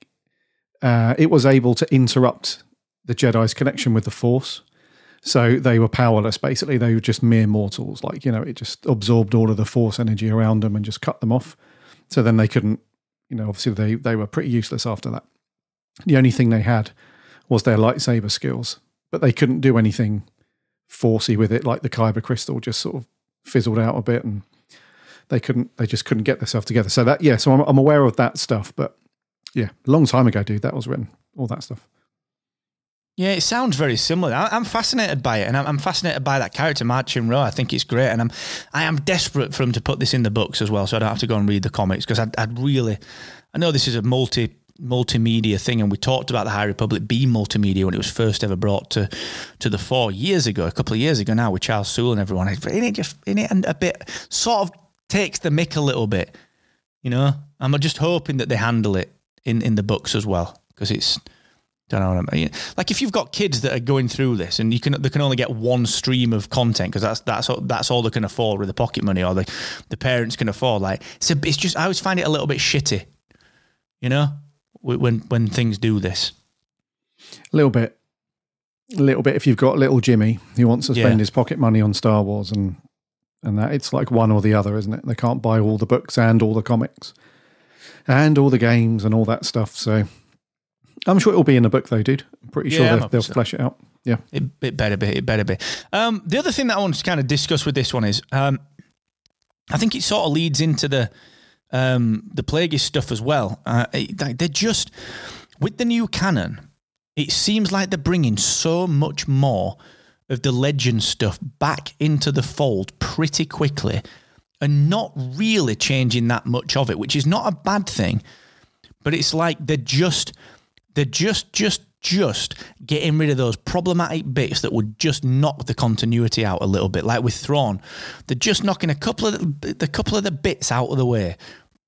uh, it was able to interrupt the Jedi's connection with the Force. So they were powerless. Basically, they were just mere mortals. Like you know, it just absorbed all of the Force energy around them and just cut them off. So then they couldn't. You know, obviously they they were pretty useless after that. The only thing they had was their lightsaber skills, but they couldn't do anything forcey with it, like the kyber crystal just sort of fizzled out a bit, and they couldn't, they just couldn't get themselves together. So that, yeah, so I'm, I'm aware of that stuff, but yeah, long time ago, dude, that was written, all that stuff. Yeah, it sounds very similar. I, am fascinated by it, and I'm, fascinated by that character, Marchion Ro. I think it's great, and I'm I am desperate for him to put this in the books as well, so I don't have to go and read the comics because I'd, I'd really, I know this is a multi multimedia thing, and we talked about the High Republic being multimedia when it was first ever brought to to the fore years ago, a couple of years ago now, with Charles Soule and everyone. Isn't it just in it and a bit sort of takes the mick a little bit, you know? I'm just hoping that they handle it in in the books as well because it's. Don't know what I mean. Like if you've got kids that are going through this, and you can they can only get one stream of content because that's that's all, that's all they can afford with the pocket money, or the the parents can afford. Like so, it's just I always find it a little bit shitty, you know, when when things do this. A little bit. A little bit if you've got little Jimmy who wants to spend Yeah. his pocket money on Star Wars and and that it's like one or the other, isn't it? They can't buy all the books and all the comics and all the games and all that stuff. So I'm sure it'll be in the book though, dude. I'm pretty Yeah, sure they'll, they'll flesh it out. Yeah. It, it better be. It better be. Um, the other thing that I want to kind of discuss with this one is, um, I think it sort of leads into the um, the Plagueis stuff as well. Uh, it- they're just with the new canon. It seems like they're bringing so much more of the legend stuff back into the fold pretty quickly, and not really changing that much of it, which is not a bad thing. But it's like they're just they're just just just getting rid of those problematic bits that would just knock the continuity out a little bit like with Thrawn. They're just knocking a couple of the, the couple of the bits out of the way.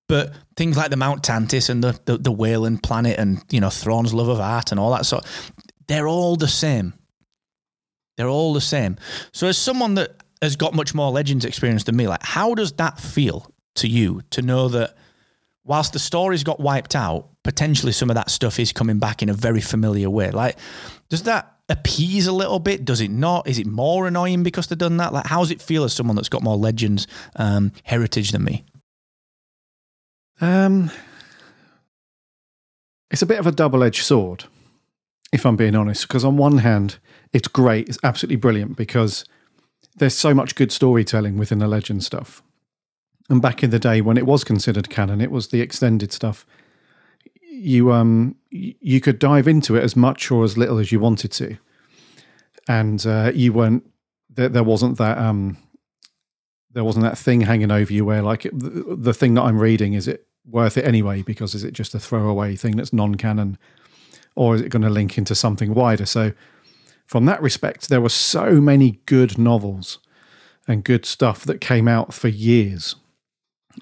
But things like the Mount Tantiss and the, the the Wayland planet and you know Thrawn's love of art and all that sort they're all the same. They're all the same. So as someone that has got much more legends experience than me like how does that feel to you to know that whilst the stories got wiped out, potentially some of that stuff is coming back in a very familiar way. Like, does that appease a little bit? Does it not? Is it more annoying because they've done that? Like, how does it feel as someone that's got more legends um, heritage than me? Um, it's a bit of a double edged sword, if I'm being honest, because on one hand, it's great, it's absolutely brilliant because there's so much good storytelling within the legend stuff. And back in the day when it was considered canon, it was the extended stuff. You um you could dive into it as much or as little as you wanted to, and uh, you weren't there. There wasn't that um there wasn't that thing hanging over you where like the, the thing that I'm reading is it worth it anyway because is it just a throwaway thing that's non-canon or is it going to link into something wider so from that respect there were so many good novels and good stuff that came out for years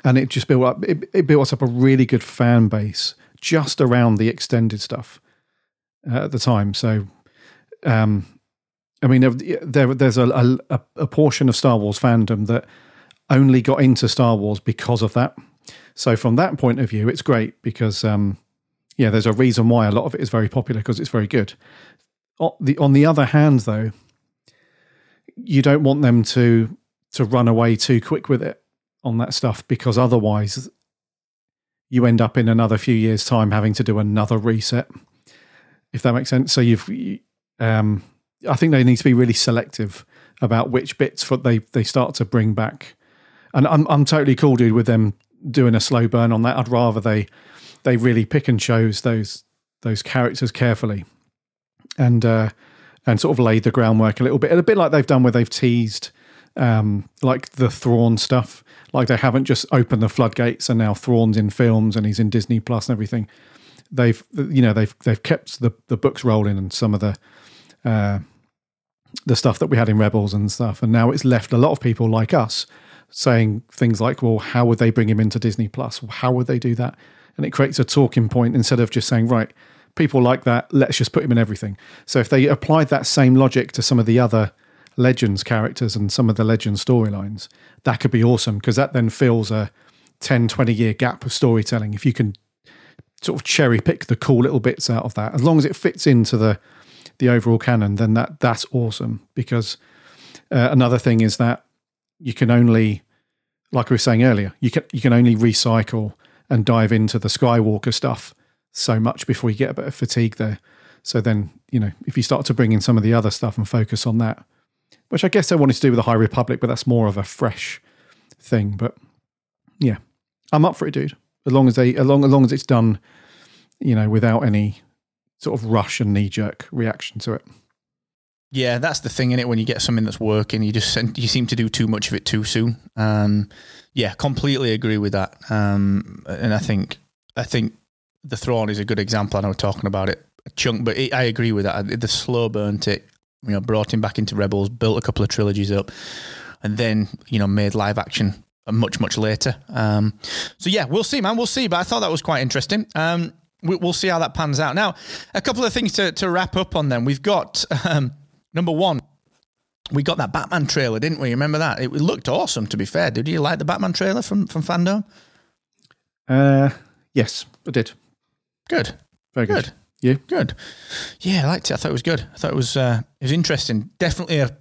and it just built up it, it built up a really good fan base just around the extended stuff uh, at the time so um I mean, there, there there's a, a a portion of Star Wars fandom that only got into Star Wars because of that. So from that point of view, it's great because um, yeah, there's a reason why a lot of it is very popular because it's very good. On the on the other hand, though, you don't want them to to run away too quick with it on that stuff because otherwise you end up in another few years time having to do another reset if that makes sense so you've um I think they need to be really selective about which bits for they they start to bring back. And I'm I'm totally cool, dude, with them doing a slow burn on that. I'd rather they they really pick and chose those those characters carefully, and uh, and sort of laid the groundwork a little bit, a bit like they've done where they've teased um, like the Thrawn stuff. Like they haven't just opened the floodgates and now Thrawn's in films and he's in Disney Plus and everything. They've you know they've they've kept the the books rolling and some of the uh, the stuff that we had in Rebels and stuff, and now it's left a lot of people like us saying things like, "Well, how would they bring him into Disney Plus? How would they do that?" And it creates a talking point instead of just saying, "Right, people like that, let's just put him in everything." So if they applied that same logic to some of the other Legends characters and some of the Legends storylines, that could be awesome because that then fills a 10, 20 year gap of storytelling. If you can sort of cherry pick the cool little bits out of that, as long as it fits into the the overall canon, then that that's awesome. Because uh, another thing is that you can only, like we were saying earlier, you can you can only recycle and dive into the Skywalker stuff so much before you get a bit of fatigue there. So then, you know, if you start to bring in some of the other stuff and focus on that, which I guess they wanted to do with the High Republic, but that's more of a fresh thing. But yeah, I'm up for it, dude. As long as they, as long as long as it's done, you know, without any sort of rush and knee jerk reaction to it. Yeah, that's the thing in it. When you get something that's working, you just you seem to do too much of it too soon. Um, yeah, completely agree with that. Um, and I think I think the Thrawn is a good example. I know we're talking about it a chunk, but it, I agree with that. The slow burnt it, you know, brought him back into Rebels, built a couple of trilogies up, and then you know made live action much much later. Um, so yeah, we'll see, man. We'll see. But I thought that was quite interesting. Um, we, we'll see how that pans out. Now, a couple of things to to wrap up on. Then we've got um, number one. We got that Batman trailer, didn't we? Remember that? It looked awesome. To be fair, did you like the Batman trailer from from Fandom? Uh, yes, I did. Good. Very good. Good. You? Good. Yeah, I liked it. I thought it was good. I thought it was uh, it was interesting. Definitely a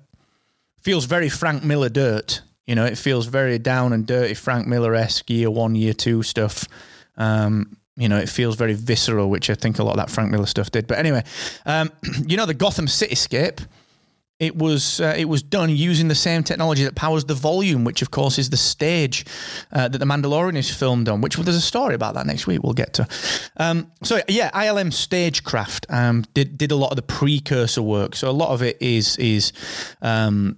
feels very Frank Miller dirt. You know, it feels very down and dirty Frank Miller esque year one, year two stuff. Um, you know, it feels very visceral, which I think a lot of that Frank Miller stuff did. But anyway, um, you know, the Gotham cityscape. It was uh, it was done using the same technology that powers the volume, which of course is the stage uh, that the Mandalorian is filmed on. Which well, there's a story about that next week. We'll get to. Um, so yeah, ILM Stagecraft um, did did a lot of the precursor work. So a lot of it is is um,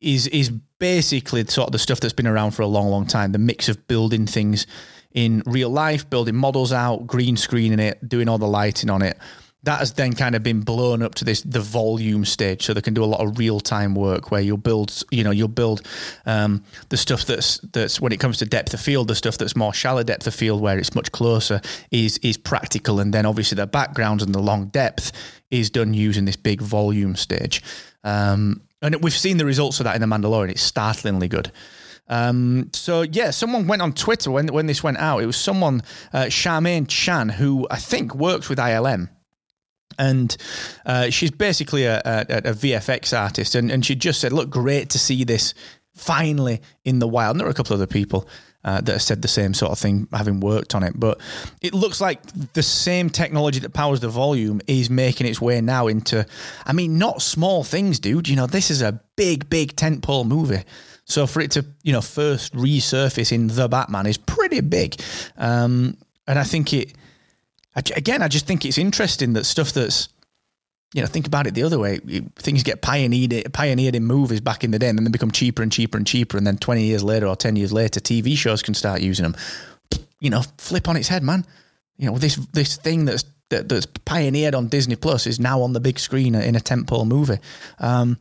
is is basically sort of the stuff that's been around for a long, long time. The mix of building things in real life, building models out, green screening it, doing all the lighting on it. That has then kind of been blown up to this the volume stage, so they can do a lot of real time work where you'll build, you know, you'll build um, the stuff that's that's when it comes to depth of field, the stuff that's more shallow depth of field where it's much closer is is practical, and then obviously the backgrounds and the long depth is done using this big volume stage. Um, and we've seen the results of that in the Mandalorian. It's startlingly good. Um, so yeah, someone went on Twitter when when this went out. It was someone, uh, Charmaine Chan, who I think works with ILM. And uh, she's basically a, a, a VFX artist, and, and she just said, "Look, great to see this finally in the wild." And there are a couple of other people uh, that have said the same sort of thing, having worked on it. But it looks like the same technology that powers the volume is making its way now into, I mean, not small things, dude. You know, this is a big, big tentpole movie. So for it to, you know, first resurface in The Batman is pretty big. Um, and I think it, I, again, I just think it's interesting that stuff that's, you know, think about it the other way. Things get pioneered, pioneered in movies back in the day, and then they become cheaper and cheaper and cheaper. And then 20 years later or 10 years later, TV shows can start using them. You know, flip on its head, man. You know, this this thing that's that, that's pioneered on Disney Plus is now on the big screen in a tentpole movie. Um,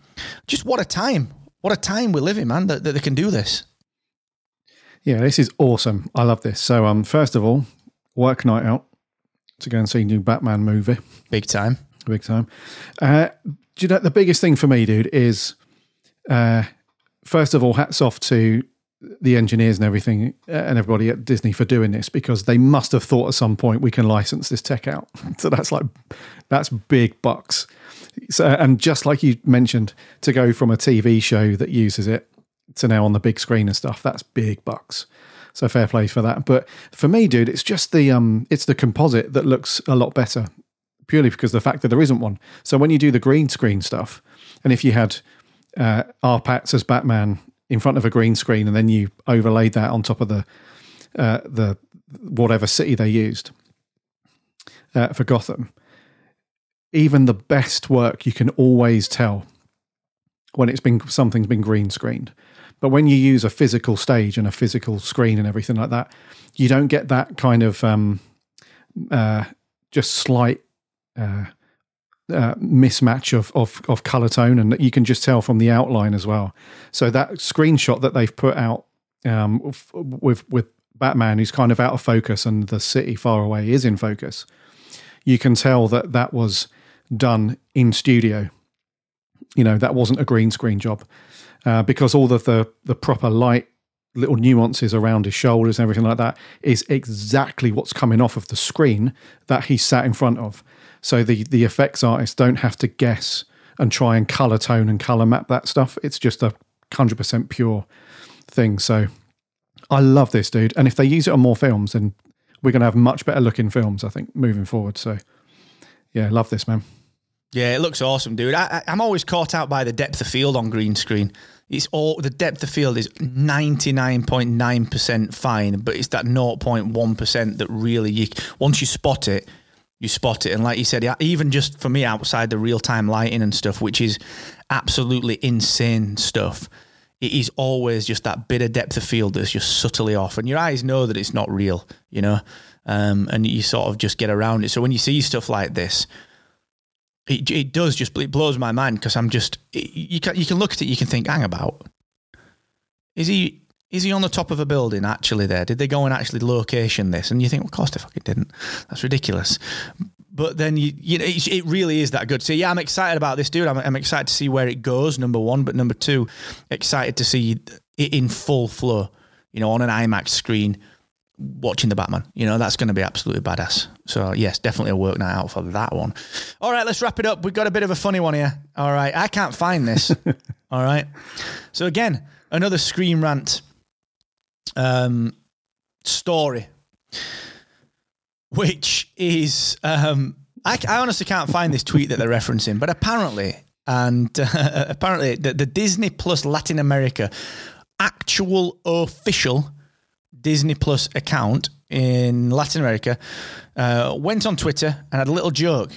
just what a time! What a time we live in, man. That, that they can do this. Yeah, this is awesome. I love this. So, um, first of all, work night out to go and see new Batman movie. Big time. Big time. Uh, do you know the biggest thing for me, dude, is uh, first of all, hats off to the engineers and everything uh, and everybody at Disney for doing this because they must have thought at some point we can license this tech out. so that's like that's big bucks. So and just like you mentioned, to go from a TV show that uses it to now on the big screen and stuff, that's big bucks. So fair play for that. But for me, dude, it's just the um, it's the composite that looks a lot better, purely because the fact that there isn't one. So when you do the green screen stuff, and if you had uh, RPattz as Batman in front of a green screen, and then you overlaid that on top of the uh, the whatever city they used uh, for Gotham, even the best work you can always tell when it's been something's been green screened. But when you use a physical stage and a physical screen and everything like that, you don't get that kind of um, uh, just slight uh, uh, mismatch of, of of color tone, and you can just tell from the outline as well. So that screenshot that they've put out um, with with Batman, who's kind of out of focus, and the city far away is in focus. You can tell that that was done in studio. You know that wasn't a green screen job uh, because all of the the proper light little nuances around his shoulders and everything like that is exactly what's coming off of the screen that he sat in front of. So the the effects artists don't have to guess and try and color tone and color map that stuff. It's just a hundred percent pure thing. So I love this dude, and if they use it on more films, then we're going to have much better looking films. I think moving forward. So yeah, love this man. Yeah, it looks awesome, dude. I, I'm always caught out by the depth of field on green screen. It's all the depth of field is 99.9% fine, but it's that 0.1% that really you once you spot it, you spot it. And like you said, even just for me outside the real time lighting and stuff, which is absolutely insane stuff. it is always just that bit of depth of field that's just subtly off, and your eyes know that it's not real, you know, um, and you sort of just get around it. So when you see stuff like this, it, it does just it blows my mind because I'm just you can you can look at it, you can think, hang about, is he is he on the top of a building actually there? Did they go and actually location this? And you think, well, of course they fucking didn't. That's ridiculous. But then you, you know, it, it really is that good. So yeah, I'm excited about this dude. I'm, I'm excited to see where it goes. Number one, but number two, excited to see it in full flow. You know, on an IMAX screen, watching the Batman. You know, that's going to be absolutely badass. So yes, definitely a work night out for that one. All right, let's wrap it up. We've got a bit of a funny one here. All right, I can't find this. All right. So again, another screen rant um, story, which is um, I, I honestly can't find this tweet that they're referencing, but apparently, and uh, apparently, the, the Disney Plus Latin America actual official Disney Plus account in Latin America uh, went on Twitter and had a little joke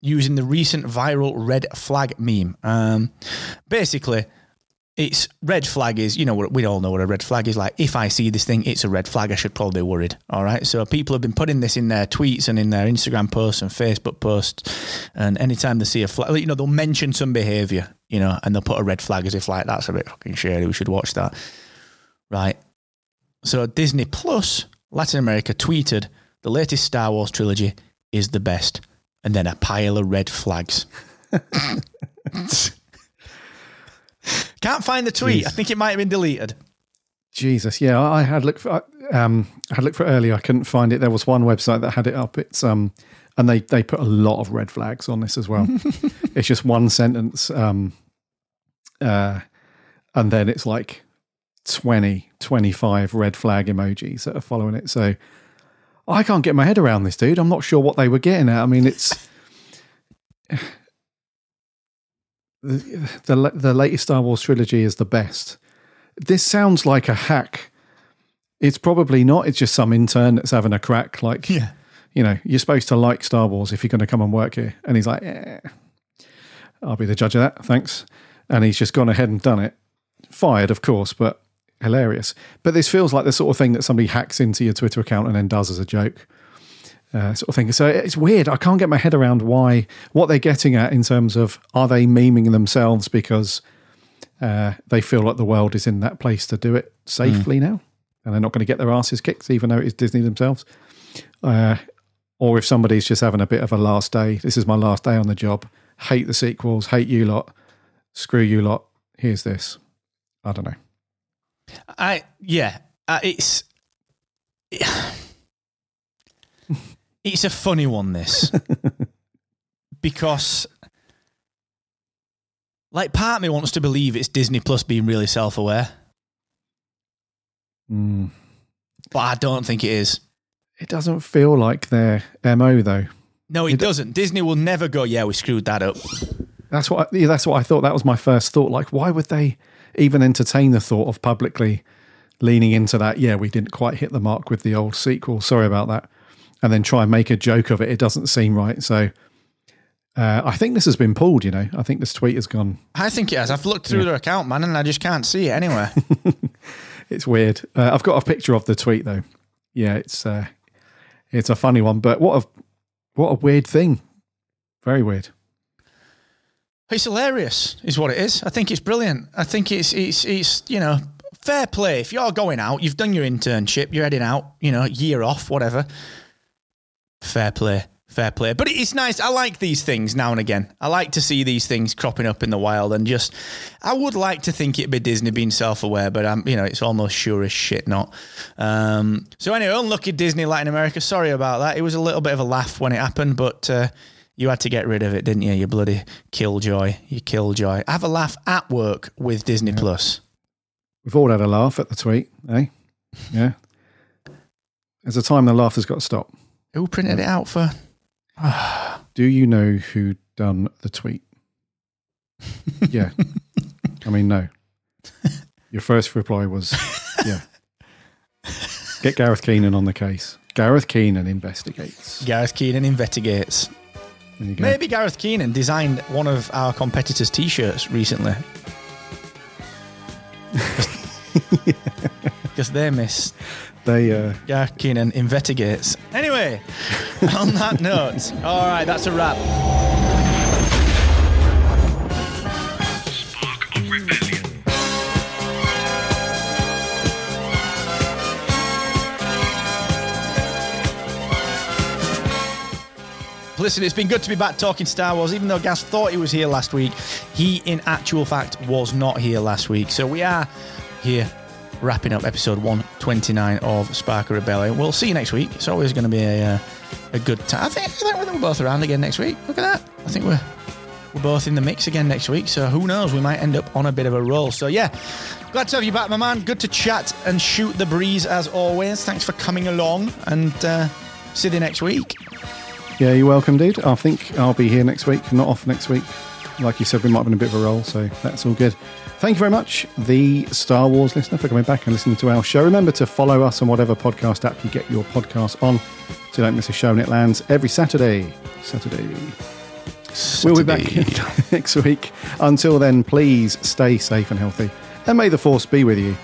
using the recent viral red flag meme. Um, basically, it's red flag is, you know, we all know what a red flag is like. If I see this thing, it's a red flag. I should probably be worried. All right. So people have been putting this in their tweets and in their Instagram posts and Facebook posts. And anytime they see a flag, you know, they'll mention some behavior, you know, and they'll put a red flag as if like that's a bit fucking shady. We should watch that. Right. So Disney Plus Latin America tweeted the latest Star Wars trilogy is the best. And then a pile of red flags. Can't find the tweet. Jeez. I think it might have been deleted. Jesus, yeah, I had looked for um, I had looked for it earlier. I couldn't find it. There was one website that had it up. It's um, and they they put a lot of red flags on this as well. it's just one sentence, um, uh, and then it's like 20, 25 red flag emojis that are following it. So I can't get my head around this, dude. I'm not sure what they were getting at. I mean, it's the the, the latest Star Wars trilogy is the best. This sounds like a hack. It's probably not. It's just some intern that's having a crack. Like, Yeah. you know, you're supposed to like Star Wars if you're going to come and work here. And he's like, eh, I'll be the judge of that. Thanks. And he's just gone ahead and done it. Fired, of course, but hilarious. But this feels like the sort of thing that somebody hacks into your Twitter account and then does as a joke. Uh, sort of thing. So it's weird. I can't get my head around why what they're getting at in terms of are they memeing themselves because uh, they feel like the world is in that place to do it safely now, and they're not going to get their asses kicked, even though it is Disney themselves. Uh, or if somebody's just having a bit of a last day, this is my last day on the job. Hate the sequels. Hate you lot. Screw you lot. Here's this. I don't know. I yeah, uh, it's it's a funny one this because like part of me wants to believe it's Disney Plus being really self-aware, Mm. but I don't think it is. It doesn't feel like their mo though. No, it doesn't. Disney will never go. Yeah, we screwed that up. That's what I, yeah, that's what I thought. That was my first thought. Like, why would they even entertain the thought of publicly leaning into that? Yeah, we didn't quite hit the mark with the old sequel. Sorry about that. And then try and make a joke of it. It doesn't seem right. So uh, I think this has been pulled. You know, I think this tweet has gone. I think it has. I've looked through their account, man, and I just can't see it anywhere. It's weird. Uh, I've got a picture of the tweet though. Yeah, it's uh, it's a funny one, but what a what a weird thing. Very weird. It's hilarious, is what it is. I think it's brilliant. I think it's it's it's you know fair play. If you're going out, you've done your internship, you're heading out, you know, year off, whatever. Fair play, fair play. But it's nice. I like these things now and again. I like to see these things cropping up in the wild, and just I would like to think it'd be Disney being self-aware, but I'm you know it's almost sure as shit not. Um, so anyway, unlucky Disney Latin America. Sorry about that. It was a little bit of a laugh when it happened, but. Uh, you had to get rid of it, didn't you? You bloody killjoy. You killjoy. Have a laugh at work with Disney Plus. We've all had a laugh at the tweet, eh? Yeah. There's a time the laughter's got to stop. Who printed it out for? Do you know who done the tweet? yeah. I mean, no. Your first reply was, yeah. Get Gareth Keenan on the case. Gareth Keenan investigates. Gareth Keenan investigates. There you go. Maybe Gareth Keenan designed one of our competitors' t-shirts recently. Because they miss They uh, Garkin and investigates. Anyway, on that note, all right, that's a wrap. Listen, it's been good to be back talking Star Wars. Even though Gas thought he was here last week, he, in actual fact, was not here last week. So we are here wrapping up episode 129 of Spark Rebellion. We'll see you next week. It's always going to be a, uh, a good time. I think, I think we're both around again next week. Look at that. I think we're we're both in the mix again next week. So who knows? We might end up on a bit of a roll. So yeah, glad to have you back, my man. Good to chat and shoot the breeze as always. Thanks for coming along and uh, see you next week. Yeah, you're welcome, dude. I think I'll be here next week, not off next week. Like you said, we might have been a bit of a roll, so that's all good. Thank you very much, the Star Wars listener, for coming back and listening to our show. Remember to follow us on whatever podcast app you get your podcast on, so you don't miss a show when it lands every Saturday. Saturday. We'll be back next week. Until then, please stay safe and healthy, and may the Force be with you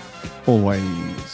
always.